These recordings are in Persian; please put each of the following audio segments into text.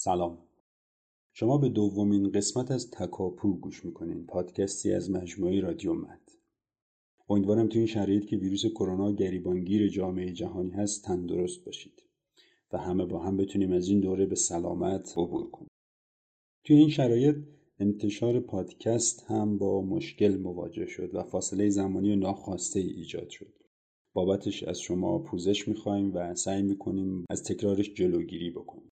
سلام. شما به دومین قسمت از تکاپو گوش می‌کنین. پادکستی از مجموعه رادیو مد. امیدوارم تو این شرایط که ویروس کرونا گریبانگیر جامعه جهانی هست تندرست باشید و همه با هم بتونیم از این دوره به سلامت عبور کنیم. توی این شرایط انتشار پادکست هم با مشکل مواجه شد و فاصله زمانی ناخواسته ای ایجاد شد. بابتش از شما پوزش می‌خوایم و سعی می‌کنیم از تکرارش جلوگیری بکنیم.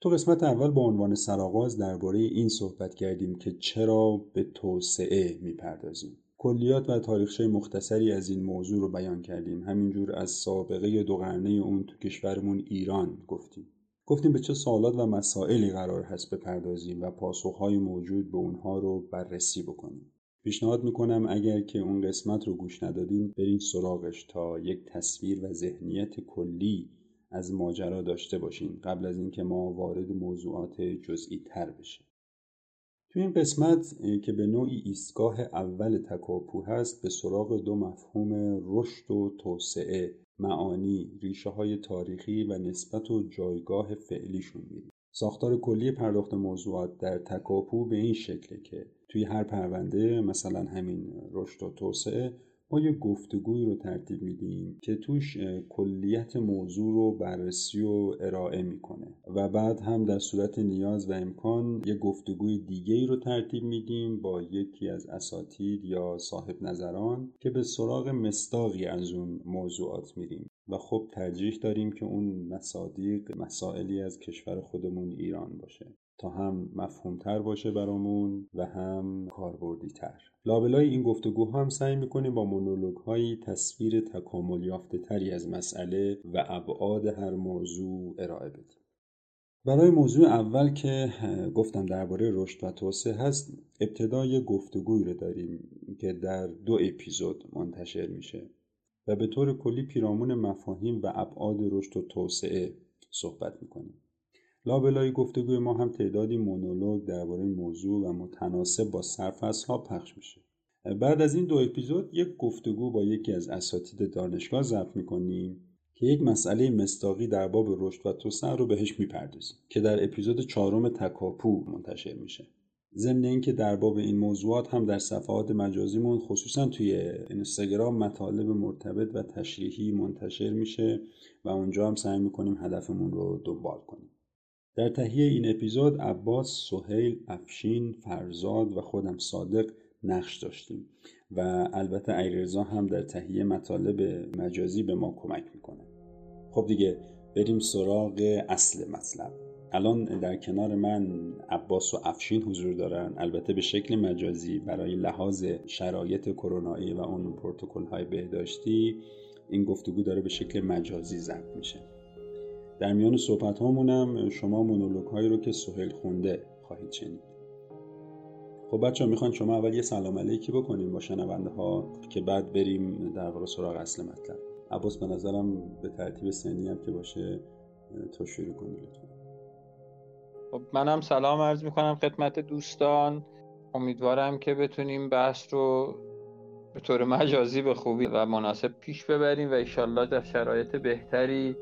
تو قسمت اول با عنوان سرآغاز درباره این صحبت کردیم که چرا به توسعه می‌پردازیم. کلیات و تاریخچه مختصری از این موضوع رو بیان کردیم. همینجور از سابقه دو قرنه اون تو کشورمون ایران گفتیم. گفتیم به چه سوالات و مسائلی قرار هست بپردازیم و پاسخهای موجود به اونها رو بررسی بکنیم. پیشنهاد می‌کنم اگر که اون قسمت رو گوش ندادین برین سراغش تا یک تصویر و ذهنیت کلی از ماجرا داشته باشین قبل از اینکه ما وارد موضوعات جزئی تر بشیم. تو این قسمت که به نوعی ایستگاه اول تکاپو هست به سراغ دو مفهوم رشد و توسعه معانی ریشه های تاریخی و نسبت و جایگاه فعلیشون میریم ساختار کلی پرداخت موضوعات در تکاپو به این شکله که توی هر پرونده مثلا همین رشد و توسعه ما یه گفتگوی رو ترتیب میدیم که توش کلیت موضوع رو بررسی و ارائه می‌کنه. و بعد هم در صورت نیاز و امکان یه گفتگوی دیگه ای رو ترتیب میدیم با یکی از اساتید یا صاحب نظران که به سراغ مستاقی از اون موضوعات میریم. و خب ترجیح داریم که اون مصادیق مسائلی از کشور خودمون ایران باشه. تا هم مفهومتر باشه برامون و هم کاربردی تر لابلای این گفتگوها هم سعی می‌کنیم با مونولوگ هایی تصویر تکامل یافته تری از مسئله و ابعاد هر موضوع ارائه بدیم. برای موضوع اول که گفتم درباره رشد و توسعه هست ابتدای گفتگوی رو داریم که در دو اپیزود منتشر میشه و به طور کلی پیرامون مفاهیم و ابعاد رشد و توسعه صحبت می‌کنیم. لابلای گفتگوی ما هم تعدادی مونولوگ درباره موضوع و متناسب با ها پخش میشه. بعد از این دو اپیزود یک گفتگو با یکی از اساتید دانشگاه ضبط می‌کنیم که یک مسئله مستاقی در باب رشد و توسعه رو بهش می‌پردازیم که در اپیزود چهارم تکاپو منتشر میشه. ضمن اینکه در باب این موضوعات هم در صفحات مجازیمون خصوصا توی اینستاگرام مطالب مرتبط و تشریحی منتشر میشه و اونجا هم سعی می‌کنیم هدفمون رو دنبال کنیم. در تهیه این اپیزود عباس، سهیل، افشین، فرزاد و خودم صادق نقش داشتیم و البته ایرزا هم در تهیه مطالب مجازی به ما کمک می‌کنه. خب دیگه بریم سراغ اصل مطلب. الان در کنار من عباس و افشین حضور دارن البته به شکل مجازی برای لحاظ شرایط کرونایی و اون پروتکل های بهداشتی این گفتگو داره به شکل مجازی ضبط میشه. در میان صحبت هامونم شما مونولوگ هایی رو که سهیل خونده خواهید شنید. خب بچه ها می‌خوان شما اول یه سلام علیکی بکنیم با شنونده ها که بعد بریم در واقع سراغ اصل مطلب. عباس به نظرم به ترتیب سنی هم که باشه تو شروع کنی لطفا خب منم سلام عرض می‌کنم خدمت دوستان. امیدوارم که بتونیم بحث رو به طور مجازی به خوبی و مناسب پیش ببریم و ایشالله در شرایط بهتری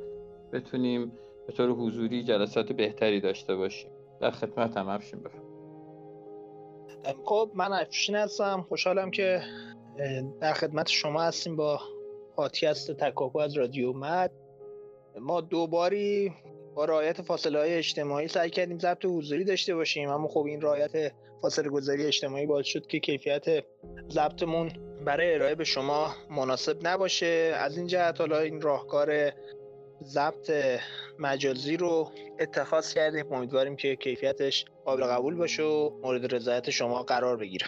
بتونیم به طور حضوری جلسات بهتری داشته باشیم. در خدمت هم افشین بفرم. خب من افشین هستم. خوشحالم که در خدمت شما هستیم با پادکست تکاپو از رادیو مد ما دوباری با رعایت فاصله های اجتماعی سعی کردیم ضبط حضوری داشته باشیم اما خب این رعایت فاصله گذاری اجتماعی باعث شد که کیفیت ضبطمون برای ارائه به شما مناسب نباشه. از این جهت حالا این راهکار ضبط مجازی رو اتخاذ کردیم. امیدواریم که کیفیتش قابل قبول باشه و مورد رضایت شما قرار بگیره.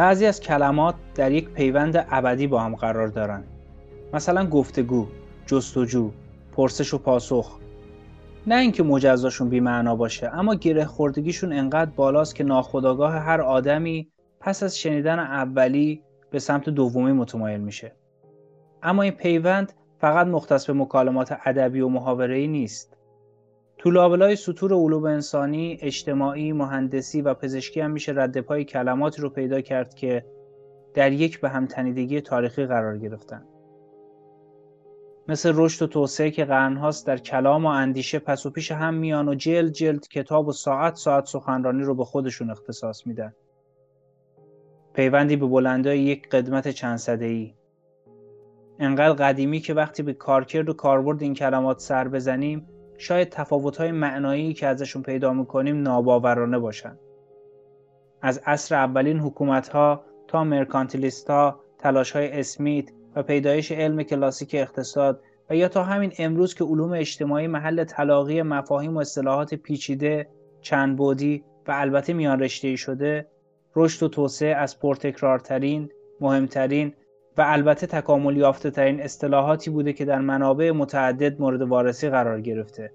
بعضی از کلمات در یک پیوند ابدی با هم قرار دارند. مثلا گفتگو، جستجو، پرسش و پاسخ. نه اینکه مجزاشون بیمعنا باشه اما گره خوردگیشون انقدر بالاست که ناخودآگاه هر آدمی پس از شنیدن اولی به سمت دومی متمایل میشه اما این پیوند فقط مختص به مکالمات ادبی و محاوره‌ای نیست تو لابلای سطور علوم انسانی، اجتماعی، مهندسی و پزشکی هم میشه رد پای کلماتی رو پیدا کرد که در یک به هم تنیدگی تاریخی قرار گرفتن. مثل رشد و توسعه که قرنهاست در کلام و اندیشه پس و پیش هم میان و جلد جلد کتاب و ساعت ساعت سخنرانی رو به خودشون اختصاص میدن. پیوندی به بلندای یک قدمت چند صده ای. انقدر قدیمی که وقتی به کارکرد و کاربرد این کلمات سر بزنیم شاید تفاوت‌های معنایی که ازشون پیدا می‌کنیم ناباورانه باشن. از عصر اولین حکومت‌ها تا مرکانتیلیست‌ها، تلاش‌های اسمیت و پیدایش علم کلاسیک اقتصاد و یا تا همین امروز که علوم اجتماعی محل تلاقی مفاهیم و اصطلاحات پیچیده، چند بودی و البته میان رشته شده، رشد و توسعه از پرتکرارترین، مهمترین و البته تکامل یافته ترین اصطلاحاتی بوده که در منابع متعدد مورد وارسی قرار گرفته.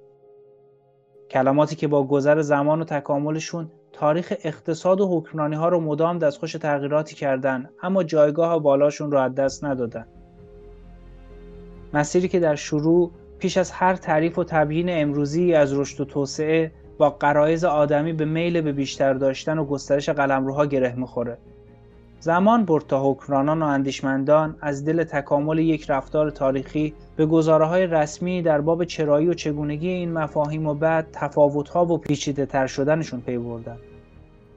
کلماتی که با گذر زمان و تکاملشون تاریخ اقتصاد و حکمرانی ها رو مدام دستخوش تغییراتی کردن اما جایگاه بالاشون رو از دست ندادن. مسیری که در شروع پیش از هر تعریف و تبیین امروزی از رشد و توسعه با قرایز آدمی به میل به بیشتر داشتن و گسترش قلمروها گره می‌خوره. زمان برد تا حکمرانان و اندیشمندان از دل تکامل یک رفتار تاریخی به گزاره های رسمی در باب چرایی و چگونگی این مفاهیم و بعد تفاوتها و پیچیده تر شدنشون پی بردن.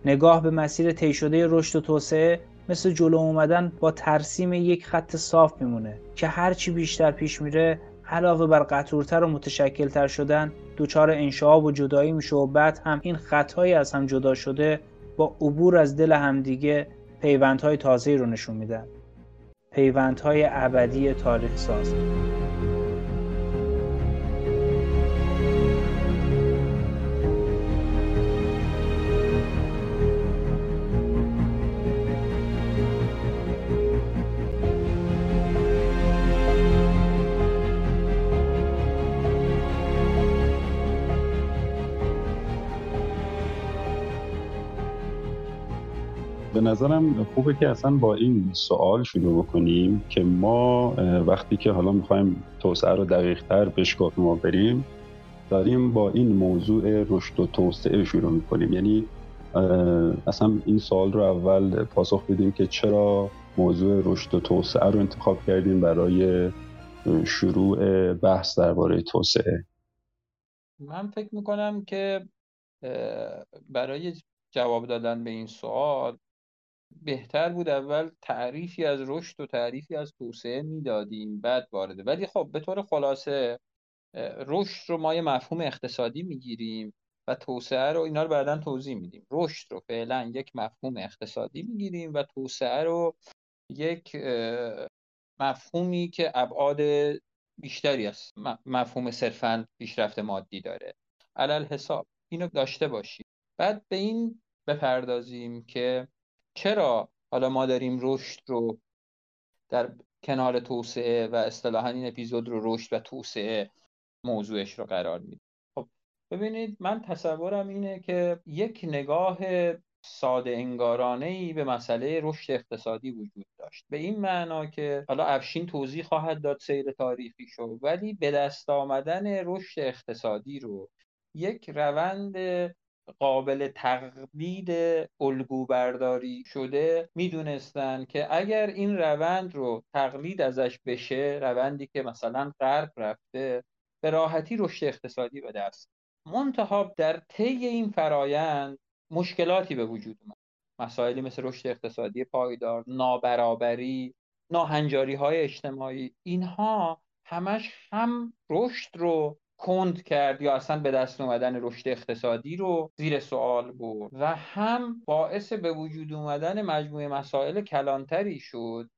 نگاه به مسیر طی شده رشد و توسعه مثل جلو اومدن با ترسیم یک خط صاف میمونه که هرچی بیشتر پیش میره علاوه بر قطورتر و متشکلتر شدن دچار انشعاب و جدایی میشه و بعد هم این خطهایی از هم جدا شده با عبور از دل همدیگه پیوندهای تازه رو نشون میدن. پیوندهای ابدی تاریخ ساز. به نظرم خوبه که اصلا با این سوال شروع بکنیم که ما وقتی که حالا می‌خوایم توسعه رو دقیق تر بشکاف ما بریم داریم با این موضوع رشد و توسعه شروع می‌کنیم. یعنی اصلا این سوال رو اول پاسخ بدیم که چرا موضوع رشد و توسعه رو انتخاب کردیم برای شروع بحث درباره توسعه. من فکر می‌کنم که برای جواب دادن به این سوال بهتر بود اول تعریفی از رشد و تعریفی از توسعه می‌دادیم بعد وارده ولی خب به طور خلاصه رشد رو ما یه مفهوم اقتصادی می‌گیریم و توسعه رو اینا رو بعدا توضیح میدیم. رشد رو فعلا یک مفهوم اقتصادی می‌گیریم و توسعه رو یک مفهومی که ابعاد بیشتری است مفهوم صرفا پیشرفت مادی داره. علل حساب. اینو داشته باشیم. بعد به این بپردازیم که چرا حالا ما داریم رشد رو در کنار توسعه و اصطلاحا این اپیزود رو رشد و توسعه موضوعش رو قرار میدیم؟ خب ببینید من تصورم اینه که یک نگاه ساده انگارانه ای به مسئله رشد اقتصادی وجود داشت. به این معنا که حالا افشین توضیح خواهد داد سیر تاریخی شو ولی به دست آمدن رشد اقتصادی رو یک روند قابل تقلید الگو برداری شده می‌دونستن که اگر این روند رو تقلید ازش بشه روندی که مثلا غرب رفته به راحتی رشد اقتصادی به دست منتها در طی این فرایند مشکلاتی به وجود اومد. مسائلی مثل رشد اقتصادی پایدار نابرابری ناهنجاری های اجتماعی اینها همش هم رشد رو کند کرد یا اصلا به دست اومدن رشد اقتصادی رو زیر سوال برد و هم باعث به وجود اومدن مجموعه مسائل کلانتری شد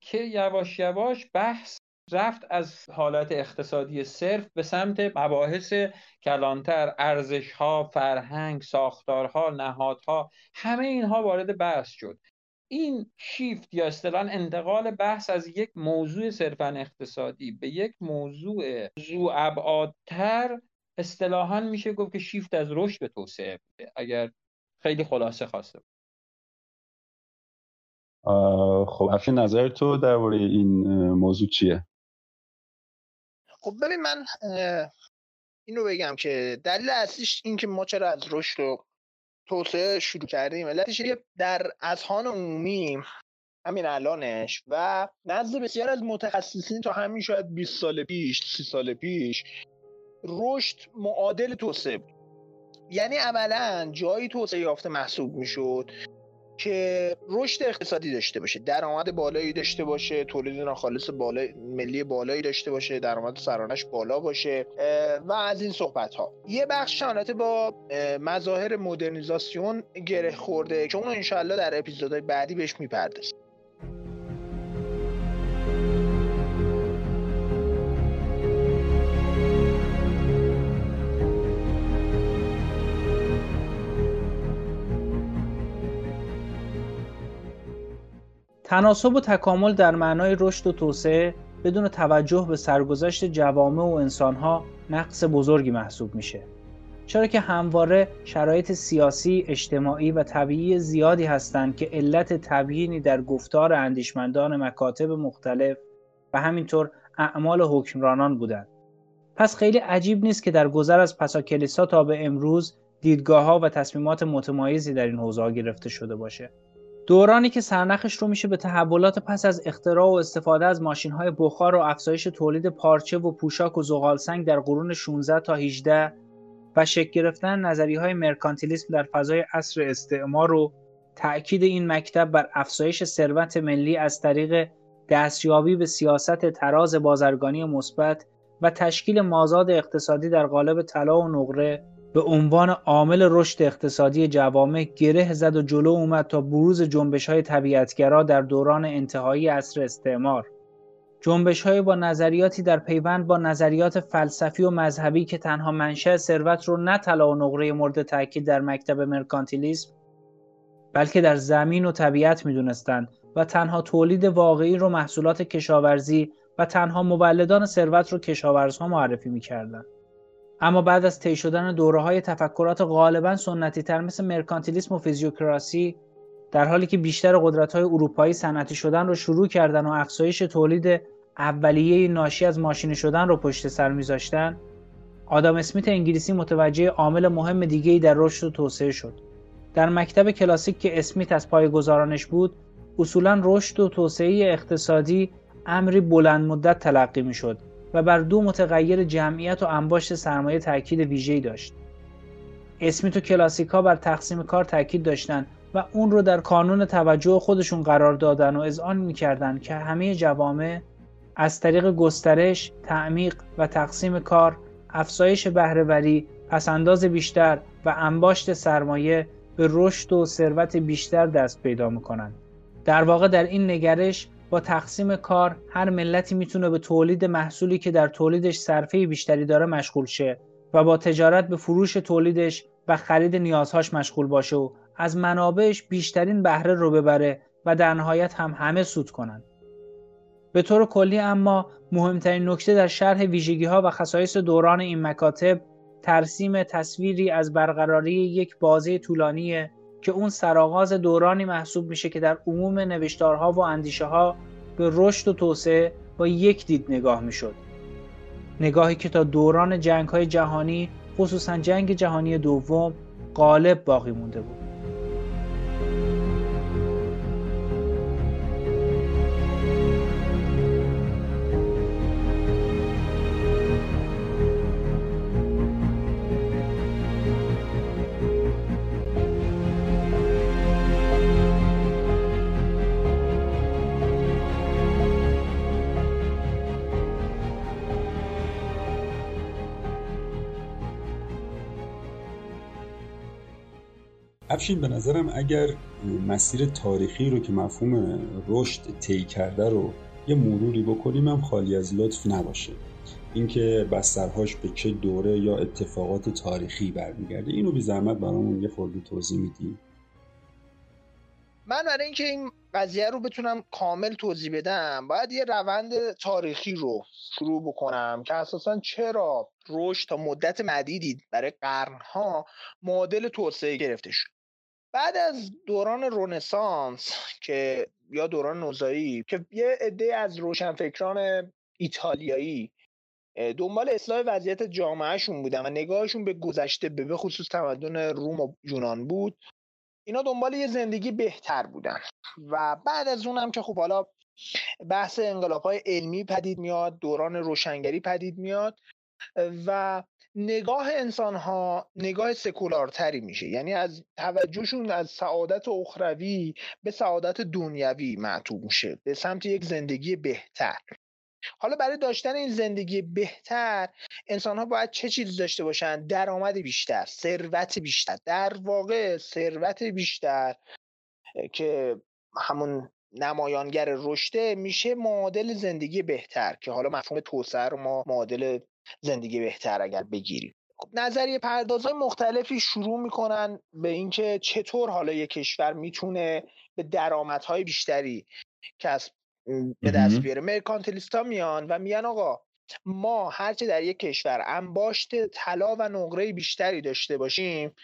که یواش یواش بحث رفت از حالت اقتصادی صرف به سمت مباحث کلانتر ارزش ها فرهنگ ساختارها نهادها همه اینها وارد بحث شد. این شیفت یا اصطلاحا انتقال بحث از یک موضوع صرفا اقتصادی به یک موضوع زو ابعادتر اصطلاحا میشه گفت که شیفت از رشد به توسعه بوده. اگر خیلی خلاصه خواسته خب افشین نظر تو درباره این موضوع چیه؟ خب ببین من اینو بگم که دلیل اصلیش این که ما چرا از رشد و توسعه شروع کردیم. علتش در اذهان عمومی همین الانش و نزد بسیار از متخصصین تا همین شاید 20 سال پیش 30 سال پیش رشد معادل توسعه یعنی عملا جایی توسعه یافته محسوب می‌شد. که رشد اقتصادی داشته باشه درآمد بالایی داشته باشه تولید ناخالص بالا ملی بالایی داشته باشه درآمد سرانش بالا باشه و از این صحبت ها یه بخش شانت با مظاهر مدرنیزاسیون گره خورده که اون انشاءالله در اپیزودهای بعدی بهش می‌پردازیم. تناسب و تکامل در معنای رشد و توسعه بدون توجه به سرگذشت جوامع و انسانها نقص بزرگی محسوب میشه چرا که همواره شرایط سیاسی، اجتماعی و طبیعی زیادی هستند که علت تبیینی در گفتار اندیشمندان مکاتب مختلف و همینطور اعمال حکمرانان بودند. پس خیلی عجیب نیست که در گذر از پساکلیسا تا به امروز دیدگاه ها و تصمیمات متمایزی در این حوزه گرفته شده باشه. دورانی که سرنخش رو میشه به تحولات پس از اختراع و استفاده از ماشین های بخار و افزایش تولید پارچه و پوشاک و زغالسنگ در قرون 16 تا 18 و شکل گرفتن نظری های مرکانتیلیسم در فضای عصر استعمار و تأکید این مکتب بر افزایش ثروت ملی از طریق دستیابی به سیاست تراز بازرگانی مثبت و تشکیل مازاد اقتصادی در قالب طلا و نقره به عنوان عامل رشد اقتصادی جوامع گره زد و جلو اومد تا بروز جنبش های طبیعتگرا در دوران انتهایی عصر استعمار. جنبش های با نظریاتی در پیوند با نظریات فلسفی و مذهبی که تنها منشأ ثروت رو نه طلا و نقره مورد تاکید در مکتب مرکانتیلیسم بلکه در زمین و طبیعت می‌دونستند و تنها تولید واقعی رو محصولات کشاورزی و تنها مولدان ثروت رو کشاورزها معرفی می‌کردند. اما بعد از طی شدن دوره های تفکرات غالبا سنتی تر مثل مرکانتیلیسم و فیزیوکراسی در حالی که بیشتر قدرت های اروپایی صنعتی شدن رو شروع کردن و افزایش تولید اولیه ناشی از ماشینی شدن رو پشت سر میذاشتن آدام اسمیت انگلیسی متوجه عامل مهم دیگه ای در رشد و توسعه شد. در مکتب کلاسیک که اسمیت از پای گذارانش بود اصولا رشد و توسعه اقتصادی امری بلند مدت تلقی می شد و بر دو متغیر جمعیت و انباشت سرمایه تاکید ویژه‌ای داشت. اسمیت و کلاسیکا بر تقسیم کار تاکید داشتند و اون رو در کانون توجه خودشون قرار دادن و اذعان می‌کردند که همه جوامع از طریق گسترش، تعمیق و تقسیم کار، افزایش بهرهوری، پسنداز بیشتر و انباشت سرمایه به رشد و ثروت بیشتر دست پیدا می‌کنند. در واقع در این نگرش با تقسیم کار هر ملتی می‌تونه به تولید محصولی که در تولیدش صرفه بیشتری داره مشغول شه و با تجارت به فروش تولیدش و خرید نیازهاش مشغول باشه و از منابعش بیشترین بهره رو ببره و در نهایت هم همه سود کنند. به طور کلی اما مهمترین نکته در شرح ویژگی ها و خصایص دوران این مکاتب ترسیم تصویری از برقراری یک بازه طولانیه که اون سرآغاز دورانی محسوب میشه که در عموم نوشتارها و اندیشه ها به رشد و توسعه با یک دید نگاه می‌شد. نگاهی که تا دوران جنگ های جهانی خصوصا جنگ جهانی دوم غالب باقی مونده بود. افشین به نظرم اگر مسیر تاریخی رو که مفهوم رشد طی کرده رو یه مروری بکنیم هم خالی از لطف نباشه. اینکه بسترهاش به چه دوره یا اتفاقات تاریخی برمیگرده اینو بی زحمت برامون یه خورده توضیح میدی من برای اینکه این قضیه رو بتونم کامل توضیح بدم باید یه روند تاریخی رو شروع بکنم که اساسا چرا رشد تا مدت مدیدی برای قرنها معادل توسعه گرفته شد. بعد از دوران رونسانس که یا دوران نوزایی که یه عده از روشنفکران ایتالیایی دنبال اصلاح وضعیت جامعهشون بودن و نگاهشون به گذشته به خصوص تمدن روم و یونان بود اینا دنبال یه زندگی بهتر بودن. و بعد از اونم که خب حالا بحث انقلاب های علمی پدید میاد دوران روشنگری پدید میاد و نگاه انسان ها نگاه سکولارتری میشه. یعنی از توجهشون از سعادت اخروی به سعادت دنیوی معطوب میشه به سمت یک زندگی بهتر. حالا برای داشتن این زندگی بهتر انسان ها باید چه چیزی داشته باشن؟ درآمد بیشتر ثروت بیشتر. در واقع ثروت بیشتر که همون نمایانگر رشده میشه معادل زندگی بهتر که حالا مفهوم توسعه رو ما معادل زندگی بهتر اگر بگیریم خب نظریه پردازهای مختلفی شروع می‌کنن به اینکه چطور حالا یک کشور می‌تونه به درآمدهای بیشتری کسب به دست بیاره. مرکانتلیستا میان و میان آقا ما هرچه در یک کشور انباشت طلا و نقره بیشتری داشته باشیم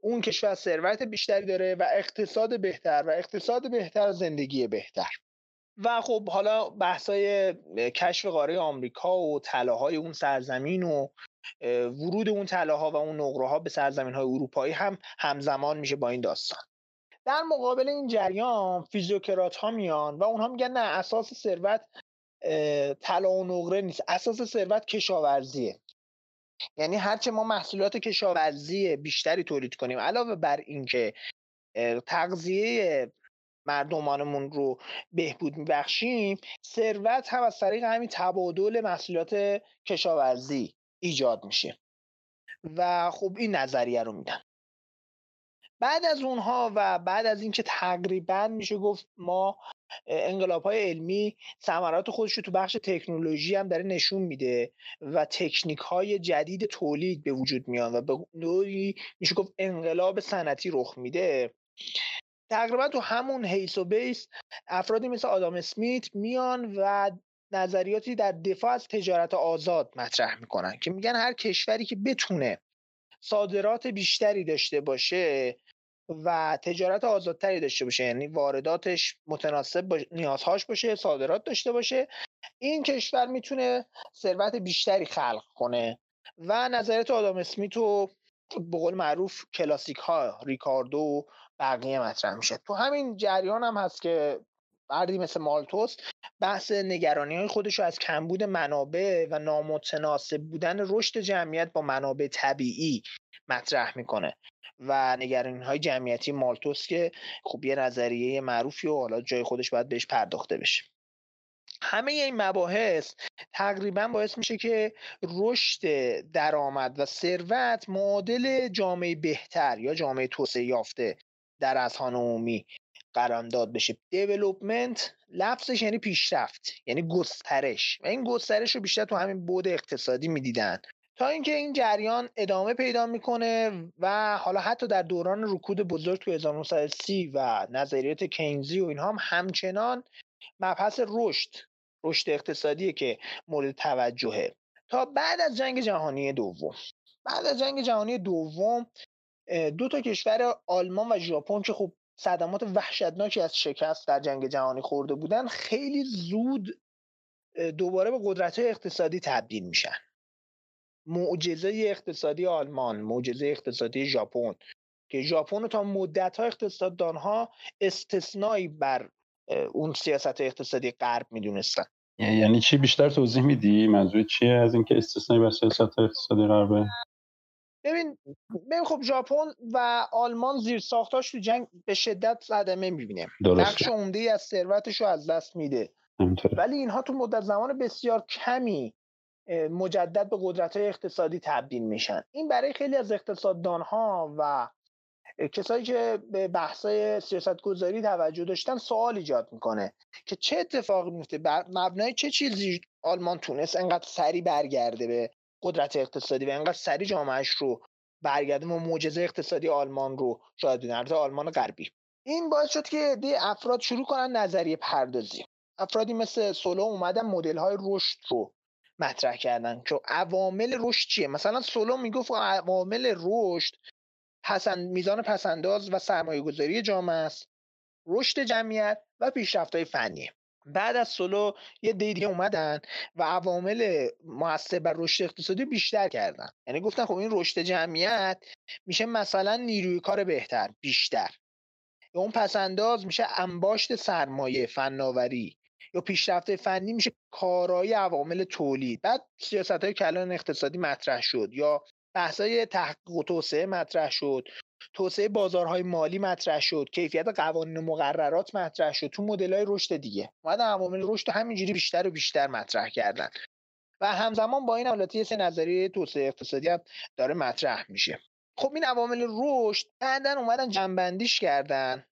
اون کشور ثروت بیشتری داره و اقتصاد بهتر و اقتصاد بهتر زندگی بهتر. و خب حالا بحثای کشف قاره آمریکا و طلاهای اون سرزمین و ورود اون طلاها و اون نقره ها به سرزمین های اروپایی هم همزمان میشه با این داستان. در مقابل این جریان فیزیوکرات ها میان و اونها میگن نه اساس ثروت طلا و نقره نیست. اساس ثروت کشاورزیه. یعنی هرچه ما محصولات کشاورزی بیشتری تولید کنیم علاوه بر اینکه تغذیه مردمانمون رو بهبود میبخشیم ثروت هم از طریق همین تبادل محصولات کشاورزی ایجاد میشه. و خب این نظریه رو میدن. بعد از اونها و بعد از اینکه تقریبا میشه گفت ما انقلاب های علمی ثمرات خودش رو تو بخش تکنولوژی هم داره نشون میده و تکنیک های جدید تولید به وجود میان و به نوعی میشه گفت انقلاب صنعتی رخ میده. تقریبا تو همون حیث و بیس افرادی مثل آدام اسمیت میان و نظریاتی در دفاع از تجارت آزاد مطرح می‌کنن که میگن هر کشوری که بتونه صادرات بیشتری داشته باشه و تجارت آزادتری داشته باشه یعنی وارداتش متناسب با نیازهاش باشه صادرات داشته باشه این کشور می‌تونه ثروت بیشتری خلق کنه و نظریات آدام اسمیت و به قول معروف کلاسیک ها ریکاردو بقیه مطرح میشه. تو همین جریان هم هست که مردی مثل مالتوس بحث نگرانی های خودش رو از کمبود منابع و نامتناسب بودن رشد جمعیت با منابع طبیعی مطرح می‌کنه و نگرانی های جمعیتی مالتوس که خب یه نظریه معروفی و حالا جای خودش باید بهش پرداخته بشه. همه این مباحث تقریبا باعث میشه که رشد درآمد و ثروت معادل جامعه بهتر یا جامعه توسعه یافته در اذهان عمومی قرارداد بشه. دیولوپمنت لفظش یعنی پیشرفت یعنی گسترش و این گسترش رو بیشتر تو همین بود اقتصادی می‌دیدن. تا اینکه این جریان ادامه پیدا می‌کنه و حالا حتی در دوران رکود بزرگ تو 1930 و نظریات کینزی و اینها هم همچنان مبحث رشد رشد اقتصادی که مورد توجهه. تا بعد از جنگ جهانی دوم بعد از جنگ جهانی دوم دو تا کشور آلمان و ژاپن که خب صدمات وحشتناکی از شکست در جنگ جهانی خورده بودن خیلی زود دوباره به قدرت اقتصادی تبدیل میشن. معجزه اقتصادی آلمان معجزه اقتصادی ژاپن که ژاپن تا مدت ها اقتصاددان ها استثنایی بر اون سیاست اقتصادی غرب می‌دونستن. یعنی چی بیشتر توضیح میدی؟ منظور چیه از اینکه استثنایی بر سیاست اقتصادی غربه؟ ببین ببین خب ژاپن و آلمان زیر ساختاش تو جنگ به شدت صدمه می‌بینه. نقش عمده از ثروتش رو از دست میده. ولی اینها تو مدت زمان بسیار کمی مجدد به قدرت های اقتصادی تبدیل میشن. این برای خیلی از اقتصاددان ها و کسایی که به بحثای سیاست گذاری توجه داشتن سوال ایجاد می‌کنه که چه اتفاقی میفته بر مبنای چه چیزی آلمان تونست انقدر سریع برگرده به قدرت اقتصادی و انقدر سریع جامعهش رو برگرده و معجزه اقتصادی آلمان رو شاید بودن آلمان غربی. این باعث شد که دی افراد شروع کنن نظریه پردازی. افرادی مثل سولو اومدن مدل های رشد رو مطرح کردن که عوامل رشد چیه؟ مثلا سولو می‌گفت عوامل رشد پسند میزان پسنداز و سرمایه گذاری جامعه است. رشد جمعیت و پیشرفت های فنی. بعد از سولو یه دیدی اومدن و عوامل موثر بر رشد اقتصادی بیشتر کردن. یعنی گفتن خب این رشد جمعیت میشه مثلا نیروی کار بهتر بیشتر. یا اون پسنداز میشه انباشت سرمایه فناوری. یا پیشرفت فنی میشه کارایی عوامل تولید. بعد سیاست های کلان اقتصادی مطرح شد یا بحثای تحقیق و توسعه مطرح شد. توسعه بازارهای مالی مطرح شد کیفیت قوانین و مقررات مطرح شد تو مدل های رشد دیگه. اومدن عوامل رشد همینجوری بیشتر و بیشتر مطرح کردن. و همزمان با این حالت سه نظریه توسعه اقتصادی هم داره مطرح میشه. خب این عوامل رشد بعدا اومدن جنبندیش کردن.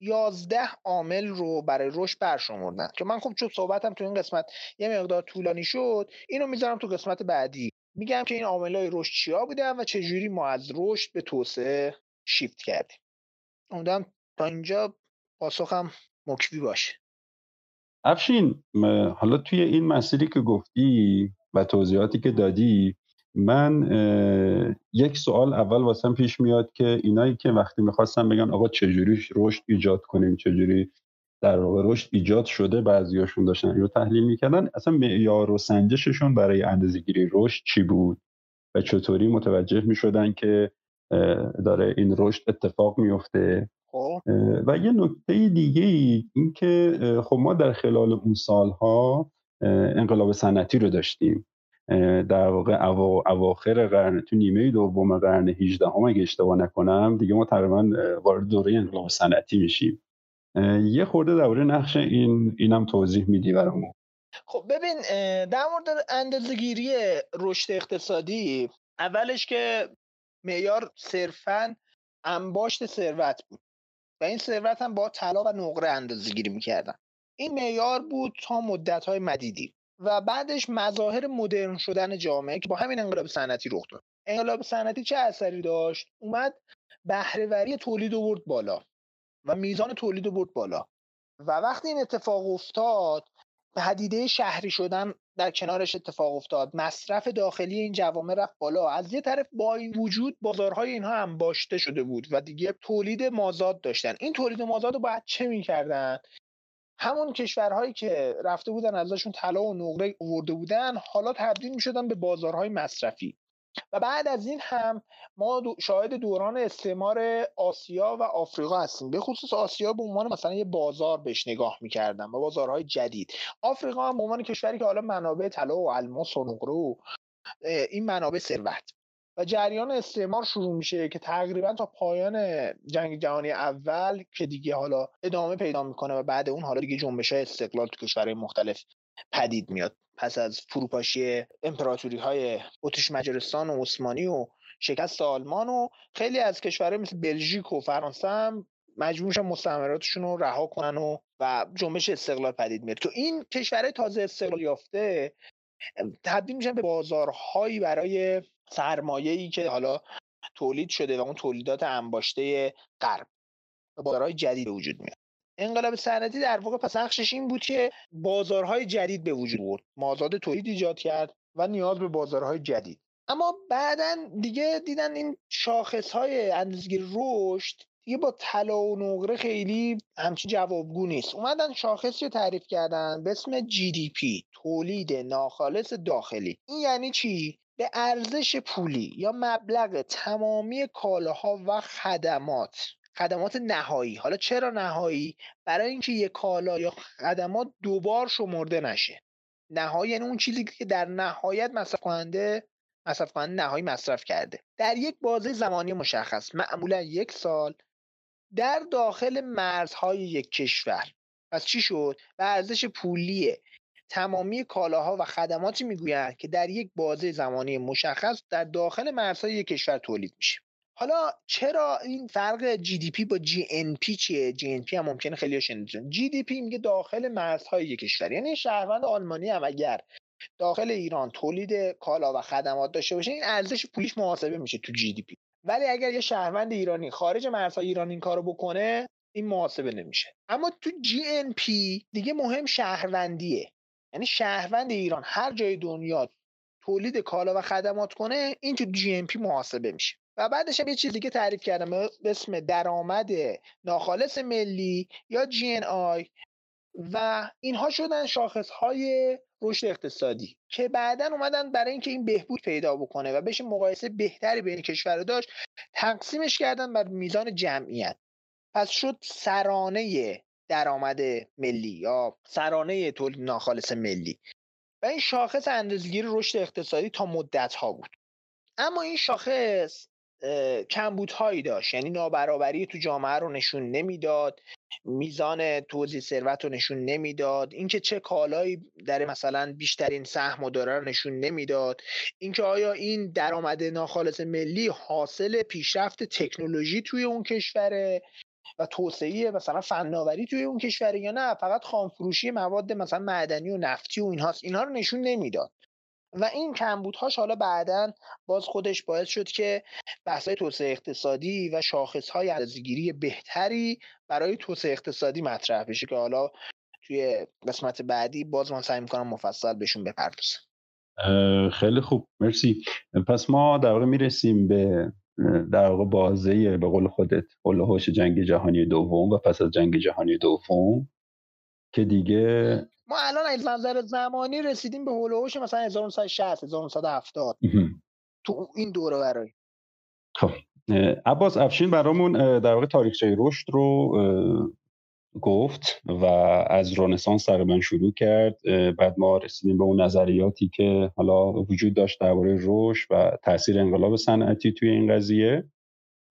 یازده عامل رو برای رشد برشمردن. که من خب چون صحبتم تو این قسمت یه مقدار طولانی شد اینو می‌ذارم تو قسمت بعدی. میگم که این عامل های رشد چیا بودن و چجوری ما از رشد به توسعه شیفت کردیم امیدوارم تا اینجا پاسخم مکفی باشه. افشین حالا توی این مسیری که گفتی و توضیحاتی که دادی من یک سوال اول واسم پیش میاد که اینایی که وقتی می‌خواستم بگن آقا چجوری رشد ایجاد کنیم چجوری در واقع رشد ایجاد شده بعضیاشون داشتن رو تحلیل می‌کردن اصلا معیار و سنجششون برای اندازهگیری رشد چی بود؟ و چطوری متوجه می‌شدن که داره این رشد اتفاق میفته. خب. و یه نکته دیگه ای این که خب ما در خلال اون سالها انقلاب صنعتی رو داشتیم. در واقع اواخر قرن تو نیمه دوم قرن 18 هم اگه اشتباه نکنم دیگه ما تقریبا وارد دوره انقلاب صنعتی میشیم. یه خورده درباره نقش این اینم توضیح میدی برامون. خب ببین در مورد اندازه‌گیری رشد اقتصادی اولش که معیار صرفا انباشت ثروت بود. و این ثروت هم با طلا و نقره اندازه گیری می‌کردن. این معیار بود تا مدت های مدیدی. و بعدش مظاهر مدرن شدن جامعه که با همین انقلاب صنعتی رخ داد. انقلاب صنعتی چه اثری داشت؟ اومد بهرهوری تولید برد بالا و میزان تولید برد بالا. و وقتی این اتفاق افتاد پدیده شهری شدن در کنارش اتفاق افتاد. مصرف داخلی این جوامع رفت بالا. از یه طرف با این وجود بازارهای اینها انباشته شده بود و دیگه تولید مازاد داشتن. این تولید مازاد رو باید چه می‌کردن؟ همون کشورهایی که رفته بودن ازشون طلا و نقره ورده بودن حالا تبدیل می‌شدن به بازارهای مصرفی. و بعد از این هم ما شاهد دوران استعمار آسیا و آفریقا هستیم. به خصوص آسیا به عنوان مثلا یه بازار بهش نگاه می‌کردن و بازارهای جدید. آفریقا هم به عنوان کشوری که حالا منابع طلا و الماس و نقره و این منابع ثروت. و جریان استعمار شروع میشه که تقریبا تا پایان جنگ جهانی اول که دیگه حالا ادامه پیدا می‌کنه و بعد اون حالا دیگه جنبش استقلال تو کشورهای مختلف پدید میاد. پس از فروپاشی امپراتوری های اتریش مجارستان و عثمانی و شکست آلمان و خیلی از کشورهای مثل بلژیک و فرانسه هم مجبور مستعمراتشون رو رها کنن و و جنبش استقلال پدید میاد تو این کشورهای تازه استقلال یافته تبدیل میشن به بازارهایی برای سرمایه ای که حالا تولید شده و اون تولیدات انباشته غرب. بازارهای جدید وجود میاد. انقلاب صنعتی در واقع پس نقشش این بود که بازارهای جدید به وجود برد. مازاد تولید ایجاد کرد و نیاز به بازارهای جدید. اما بعدا دیگه دیدن این شاخص های رشد دیگه با طلا و نقره خیلی همچین جوابگو نیست. اومدن شاخصی رو تعریف کردن به اسم GDP تولید ناخالص داخلی. این یعنی چی؟ به ارزش پولی یا مبلغ تمامی کالاها و خدمات. خدمات نهایی. حالا چرا نهایی؟ برای اینکه یک کالا یا خدمات دوبار شمرده نشه. نهایی یعنی اون چیزی که در نهایت مصرف کننده مصرف کننده نهایی مصرف کرده. در یک بازه زمانی مشخص معمولا یک سال در داخل مرزهای یک کشور. پس چی شد؟ به ارزش پولی تمامی کالاها و خدماتی می‌گویند که در یک بازه زمانی مشخص در داخل مرزهای یک کشور تولید میشه. حالا چرا این فرق جی دی پی با GNP چیه؟ جی ان پی هم ممکنه خیلی شنیدن GDP میگه داخل مرزهای یک کشور. یعنی شهروند آلمانی هم اگر داخل ایران تولید کالا و خدمات داشته باشه این ارزش پولیش محاسبه میشه تو GDP ولی اگر یه شهروند ایرانی خارج مرزهای ایران این کارو بکنه این محاسبه نمیشه. اما تو GNP دیگه مهم شهروندیه. یعنی شهروند ایران هر جای دنیا تولید کالا و خدمات کنه این تو جی ام پی محاسبه میشه. و بعدش هم یه چیز دیگه تعریف کردم به اسم درآمد ناخالص ملی یا جی ان آی و اینها شدن شاخص های رشد اقتصادی که بعدا اومدن برای اینکه این بهبود پیدا بکنه و بشه مقایسه بهتری بین کشور داشت تقسیمش کردن بر میزان جمعیت. پس شد سرانه درآمد ملی یا سرانه تولید ناخالص ملی. و این شاخص اندازگیری رشد اقتصادی تا مدت ها بود. اما این شاخص کمبودهایی داشت. یعنی نابرابری تو جامعه رو نشون نمی‌داد میزان توزیع ثروت رو نشون نمی‌داد. اینکه چه کالایی در مثلا بیشترین سهم و داره رو نشون نمی‌داد. اینکه آیا این درآمد ناخالص ملی حاصل پیشرفت تکنولوژی توی اون کشوره و توسعه مثلا فناوری توی اون کشور یا نه؟ فقط خامفروشی مواد مثلا معدنی و نفتی و اینهاست. اینها رو نشون نمی‌داد. و این کمبودهاش حالا بعدا باز خودش باعث شد که بحث‌های توسعه اقتصادی و شاخصهای ارزگیری بهتری برای توسعه اقتصادی مطرح بشه که حالا توی قسمت بعدی باز من سعی می‌کنم مفصل بهشون بپردازم. خیلی خوب. مرسی. پس ما در واقع می‌رسیم به در واقع بازه به قول خودت هوش جنگ جهانی دوم و پس از جنگ جهانی دوم. که دیگه ما الان از نظر زمانی رسیدیم به هوش مثلا 1960 1970 تو این دوره برای. خب عباس افشین برامون در واقع تاریخچه رشد رو گفت و از رنسانس تقریبا شروع کرد. بعد ما رسیدیم به اون نظریاتی که حالا وجود داشت درباره رشد و تاثیر انقلاب صنعتی توی این قضیه.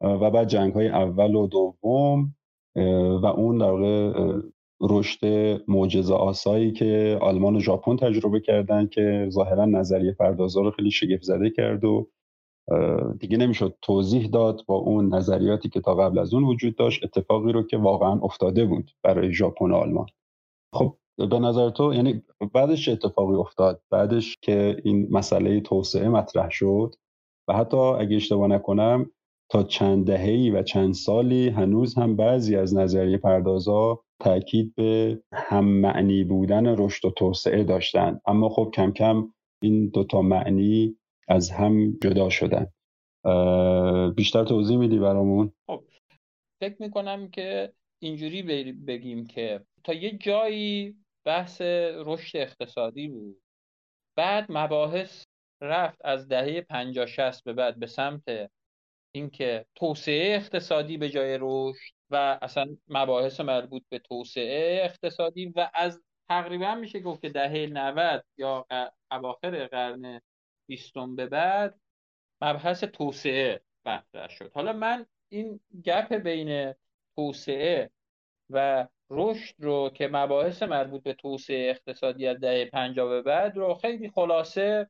و بعد جنگ های اول و دوم و اون در واقع رشد معجزه آسایی که آلمان و ژاپن تجربه کردن که ظاهرا نظریه پردازا رو خیلی شگفت زده کرد و دیگه نمی‌شد توضیح داد با اون نظریاتی که تا قبل از اون وجود داشت اتفاقی رو که واقعا افتاده بود برای ژاپن و آلمان. خب به نظر تو یعنی بعدش چه اتفاقی افتاد؟ بعدش که این مسئله توسعه مطرح شد و حتی اگه اشتباه نکنم تا چند دهه‌ای و چند سالی هنوز هم بعضی از نظریه پردازا تاکید به هم معنی بودن رشد و توسعه داشتن. اما خب کم کم این دوتا معنی از هم جدا شدن. بیشتر توضیح میدی برامون؟ خب فکر می‌کنم که اینجوری بگیم که تا یه جایی بحث رشد اقتصادی بود. بعد مباحث رفت از دهه 50 60 به بعد به سمت اینکه توسعه اقتصادی به جای رشد و اصلا مباحث مربوط به توسعه اقتصادی و از تقریبا میشه گفت که دهه 90 یا اواخر قرن بیستم به بعد مبحث توسعه مطرح شد. حالا من این گپ بین توسعه و رشد رو که مباحث مربوط به توسعه اقتصادی از دهه 50 به بعد رو خیلی خلاصه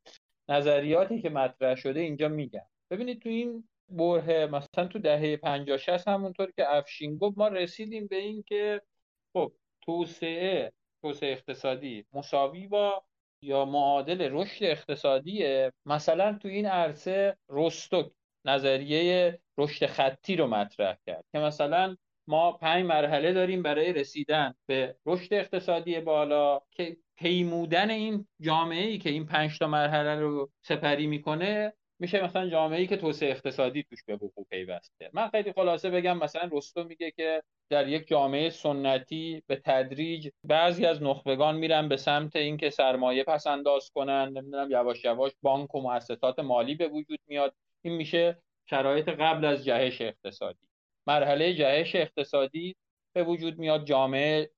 نظریاتی که مطرح شده اینجا میگم. ببینید تو این بره مثلا تو دهه 50 60 همونطور که افشین گفت ما رسیدیم به این که خب توسعه توسعه اقتصادی مساوی با یا معادل رشد اقتصادی مثلا تو این عرصه رستوک نظریه رشد خطی رو مطرح کرد که مثلا ما پنج مرحله داریم برای رسیدن به رشد اقتصادی بالا که پیمودن این جامعه ای که این پنج تا مرحله رو سپری می‌کنه میشه مثلا جامعه ای که توسعه اقتصادی توش به وقوع پیوسته. من خیلی خلاصه بگم مثلا رستو میگه که در یک جامعه سنتی به تدریج بعضی از نخبگان میرن به سمت اینکه سرمایه پس انداز کنن نمی‌دونم یواش یواش بانک و مؤسسات مالی به وجود میاد. این میشه شرایط قبل از جهش اقتصادی. مرحله جهش اقتصادی به وجود میاد جامعه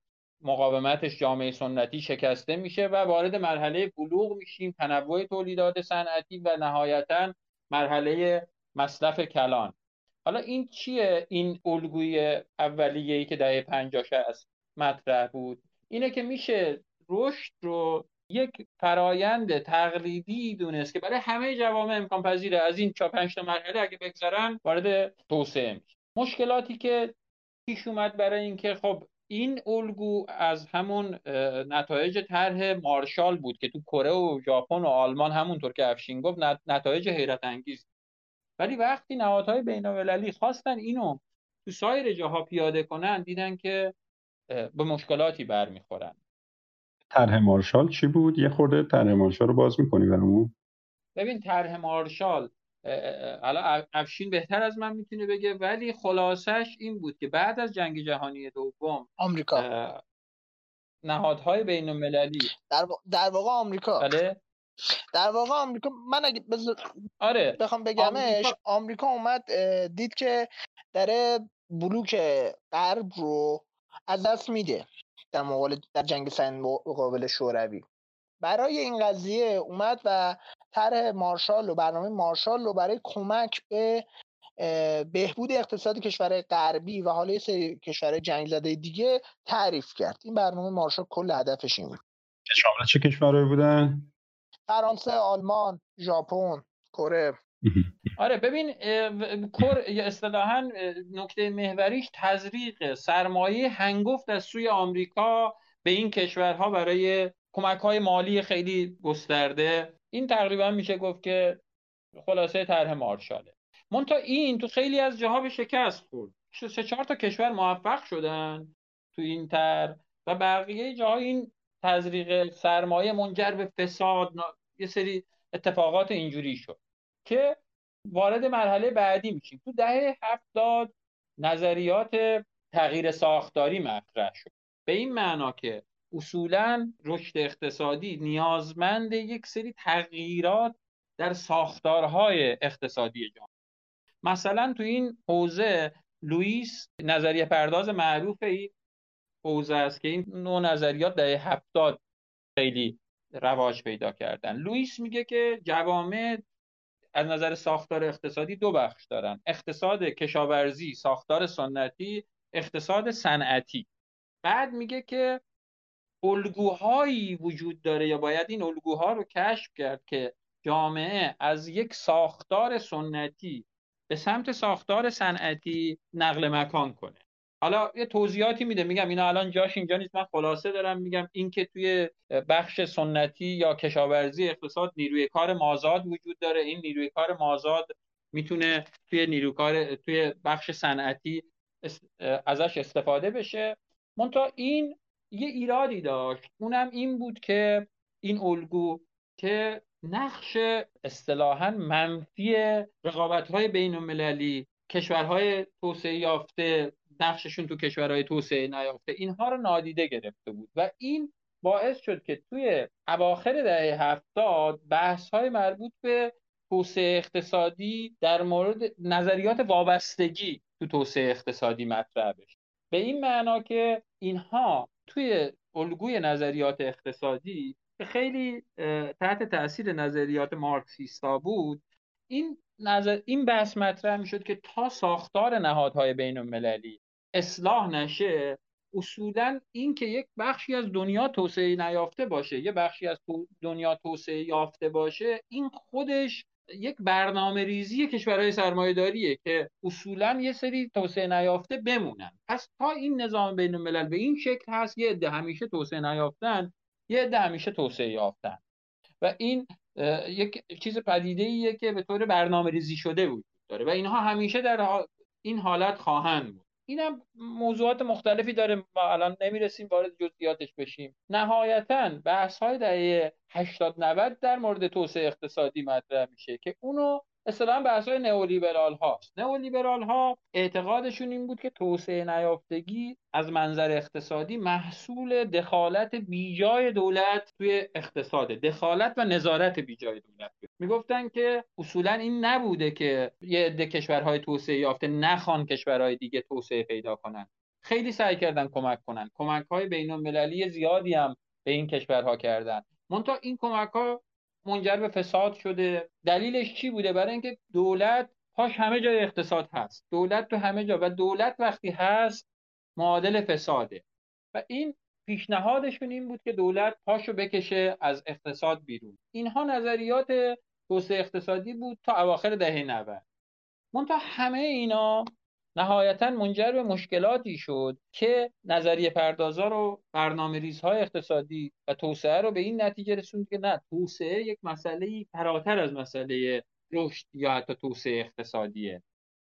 مقاومتش جامعه سنتی شکسته میشه و وارد مرحله بلوغ میشیم تنوع تولیدات صنعتی و نهایتا مرحله مصرف کلان. حالا این چیه؟ این الگوی اولیه ای که دهه 50 است مطرح بود. اینه که میشه رشد رو یک فرایند تقلیدی دونست که برای همه جوامع امکان پذیره. از این چهار پنج تا مرحله اگه بگذرن وارد توسعه میشه. مشکلاتی که پیش اومد برای اینکه خب این الگو از همون نتایج طرح مارشال بود که تو کره و ژاپن و آلمان همونطور که افشین گفت نتایج حیرت انگیز. ولی وقتی نهادهای بین المللی خواستن اینو تو سایر جاها پیاده کنن دیدن که به مشکلاتی برمیخورن. طرح مارشال چی بود؟ یه خورده طرح مارشال رو باز می‌کنی برامون؟ ببین طرح مارشال حالا افشین بهتر از من می‌تونه بگه ولی خلاصش این بود که بعد از جنگ جهانی دوم آمریکا. نهادهای بین المللی در, در واقع آمریکا. بله. در واقع آمریکا من اگه بز... آره. بخوام بگمش آمریکا... اومد دید که داره بلوک غرب رو از دست میده در مقابل در جنگ سن مقابل شوروی. برای این قضیه اومد و طرح مارشال و برنامه مارشال رو برای کمک به بهبود اقتصاد کشورهای غربی و حالا سری کشورهای جنگ زده دیگه تعریف کرد. این برنامه مارشال کل هدفش این بود. شامل چه کشورهایی بودن؟ فرانسه آلمان ژاپن کره. آره ببین کر اصطلاحا نکته محوریش تزریق سرمایه هنگفت از سوی آمریکا به این کشورها برای کمک های مالی خیلی گسترده. این تقریبا میشه گفت که خلاصه طرح مارشاله. مونتا این تو خیلی از جاها به شکست خورد. سه چهار تا کشور موفق شدن تو این تر و بقیه جاها این تزریق سرمایه منجر به فساد یه سری اتفاقات اینجوری شد که وارد مرحله بعدی میشیم. تو دهه هفتاد نظریات تغییر ساختاری مطرح شد. به این معنا که اصولا رشد اقتصادی نیازمند یک سری تغییرات در ساختارهای اقتصادی جامعه مثلا تو این حوزه لوئیس نظریه پرداز معروف این حوزه است که این نوع نظریات در هفتاد خیلی رواج پیدا کردن. لوئیس میگه که جوامع از نظر ساختار اقتصادی دو بخش دارن. اقتصاد کشاورزی ساختار سنتی اقتصاد صنعتی. بعد میگه که الگوهایی وجود داره یا باید این الگوها رو کشف کرد که جامعه از یک ساختار سنتی به سمت ساختار صنعتی نقل مکان کنه. حالا یه توضیحاتی میده. میگم اینا الان جاش اینجا نیست. من خلاصه دارم میگم اینکه توی بخش سنتی یا کشاورزی اقتصاد نیروی کار مازاد وجود داره. این نیروی کار مازاد می‌تونه توی نیروی کار توی بخش صنعتی ازش استفاده بشه. منتها این یه ایرادی داشت. اونم این بود که این الگو که نقش اصطلاحا منفی رقابت های بین المللی کشورهای توسعه یافته نقششون تو کشورهای توسعه نیافته اینها رو نادیده گرفته بود. و این باعث شد که توی اواخر دهه هفتاد بحث های مربوط به توسعه اقتصادی در مورد نظریات وابستگی تو توسعه اقتصادی مطرح بشه. به این معنا که اینها توی الگوی نظریات اقتصادی که خیلی تحت تاثیر نظریات مارکسیستا بود این نظر این بحث مطرح می‌شد که تا ساختار نهادهای بین المللی اصلاح نشه اصولا این که یک بخشی از دنیا توسعه نیافته باشه یه بخشی از دنیا توسعه یافته باشه این خودش یک برنامه ریزی کشورهای سرمایه داریه که اصولا یه سری توسعه نیافته بمونن. پس تا این نظام بین الملل به این شکل هست یه عده همیشه توسعه نیافتن یه عده همیشه توسعه یافتن. و این یک چیز پدیده ایه که به طور برنامه ریزی شده وجود داره. و اینها همیشه در این حالت خواهند بود. اینم موضوعات مختلفی داره. ما الان نمی‌رسیم وارد جزئیاتش بشیم. نهایتا بحث های دهه 80 90 در مورد توسعه اقتصادی مطرح میشه که اونو اصطلاحا بحث های نئولیبرال هاست نئولیبرال ها اعتقادشون این بود که توسعه نیافتگی از منظر اقتصادی محصول دخالت بیجای دولت توی اقتصاد دخالت و نظارت بیجای دولت. می‌گفتن که اصولا این نبوده که یه عده کشورهای توسعه یافته نخوان کشورهای دیگه توسعه پیدا کنن. خیلی سعی کردن کمک کنن. کمک های بین المللی زیادی هم به این کشورها کردن. منتها این کمک ها منجر به فساد شده. دلیلش چی بوده؟ برای اینکه دولت پاش همه جای اقتصاد هست. دولت تو همه جا. و دولت وقتی هست معادل فساده. و این پیشنهادشون این بود که دولت پاشو بکشه از اقتصاد بیرون. اینها نظریات توسعه اقتصادی بود تا اواخر دهه 90 منتها همه اینا نهایتا منجر به مشکلاتی شد که نظریه پردازا رو برنامه ریزهای اقتصادی و توسعه رو به این نتیجه رسوند که نه توسعه یک مسئله فراتر از مسئله رشد یا حتی توسعه اقتصادیه.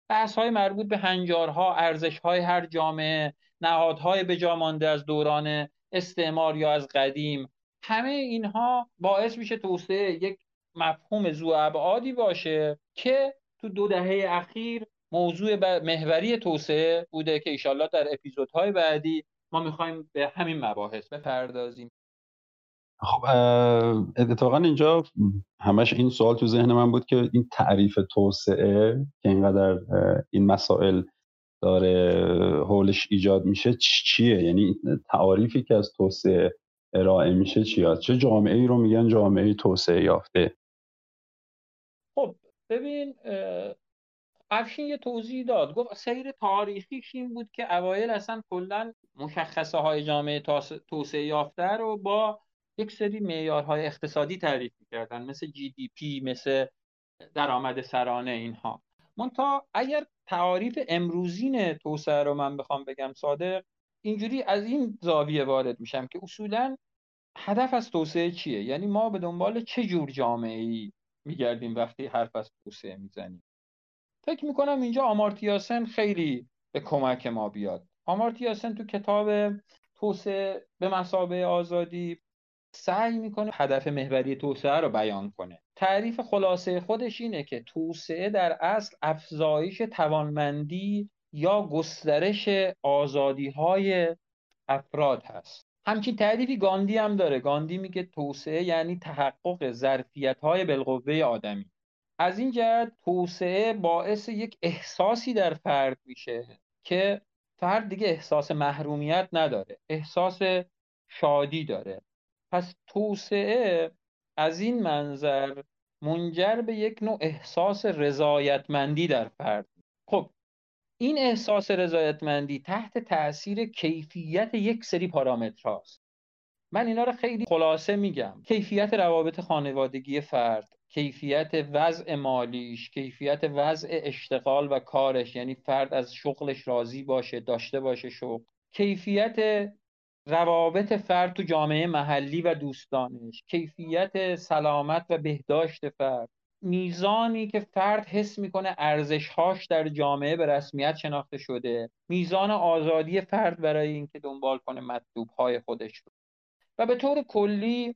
بحث های مربوط به هنجارها ارزش های هر جامعه نهادهای به مانده از دوران استعمار یا از قدیم همه اینها باعث میشه توسعه یک مفهوم زو ابعادی باشه که تو دو دهه اخیر موضوع محوری توسعه بوده که ایشالله در اپیزودهای بعدی ما می‌خوایم به همین مباحث بپردازیم. خب اتفاقا اینجا همش این سوال تو ذهن من بود که این تعریف توسعه که اینقدر این مسائل داره حولش ایجاد میشه چیه؟ یعنی تعاریفی که از توسعه ارائه میشه چیه؟ چه جامعه ای رو میگن جامعه توسعه یافته؟ خب ببین افشین یه توضیح داد. گفت سیر تاریخیش این بود که اوایل اصلا کلا مشخصه های جامعه توسعه یافته رو با یک سری معیارهای اقتصادی تعریف می‌کردن. مثل جی دی پی مثل درآمد سرانه اینها. منتها اگر تعاریف امروزین توسعه رو من بخوام بگم صادق اینجوری از این زاویه وارد میشم که اصولا هدف از توسعه چیه؟ یعنی ما به دنبال چه جور جامعه ای میگردیم وقتی حرف از توسعه می‌زنیم؟ فکر می‌کنم اینجا آمارتیاسن خیلی به کمک ما بیاد. آمارتیاسن تو کتاب توسعه به مسابه آزادی سعی می‌کنه هدف محوری توسعه رو بیان کنه. تعریف خلاصه خودش اینه که توسعه در اصل افزایش توانمندی یا گسترش آزادی های افراد هست. همچین تعریفی گاندی هم داره. گاندی میگه توسعه یعنی تحقق ظرفیت های بالقوه آدمی. از این جهت توسعه باعث یک احساسی در فرد میشه که فرد دیگه احساس محرومیت نداره احساس شادی داره. پس توسعه از این منظر منجر به یک نوع احساس رضایتمندی در فرد. خب این احساس رضایتمندی تحت تاثیر کیفیت یک سری پارامترهاست. من اینا رو خیلی خلاصه میگم. کیفیت روابط خانوادگی فرد کیفیت وضع مالیش کیفیت وضع اشتغال و کارش یعنی فرد از شغلش راضی باشه داشته باشه شغل. کیفیت روابط فرد تو جامعه محلی و دوستانش. کیفیت سلامت و بهداشت فرد. میزانی که فرد حس می‌کنه ارزشهاش در جامعه به رسمیت شناخته شده. میزان آزادی فرد برای اینکه دنبال کنه مطلوبهای خودش رو. و به طور کلی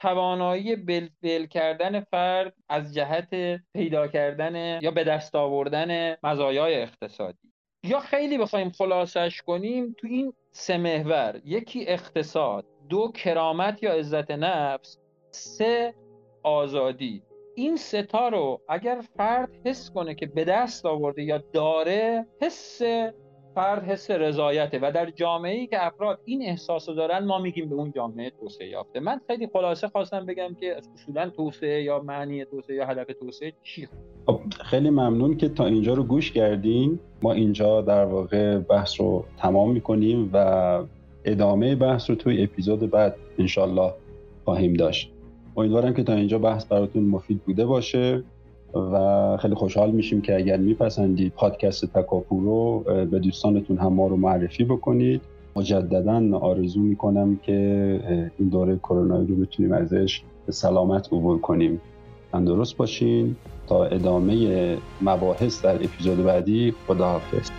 توانایی بل, کردن فرد از جهت پیدا کردن یا به دست آوردن مزایای اقتصادی. یا خیلی بخوایم خلاصش کنیم تو این سه محور یکی اقتصاد دو کرامت یا عزت نفس سه آزادی. این ستا رو اگر فرد حس کنه که به دست آورده یا داره حس فرد حس رضایته و در جامعه ای که افراد این احساس رو دارن ما میگیم به اون جامعه توسعه یافته. من خیلی خلاصه خواستم بگم که اصولا توسعه یا معنی توسعه یا هدف توسعه چی خب خیلی ممنون که تا اینجا رو گوش کردین. ما اینجا در واقع بحث رو تمام می‌کنیم و ادامه بحث رو توی اپیزود بعد انشالله خواهیم داشت. امیدوارم که تا اینجا بحث براتون مفید بوده باشه. و خیلی خوشحال میشیم که اگر میپسندید پادکست تکاپو رو به دوستانتون هم ما رو معرفی بکنید. مجددا آرزو می‌کنم که این دوره کرونا رو بتونیم ازش به سلامت عبور کنیم. تندرست باشین. تا ادامه مباحث در اپیزود بعدی خداحافظ.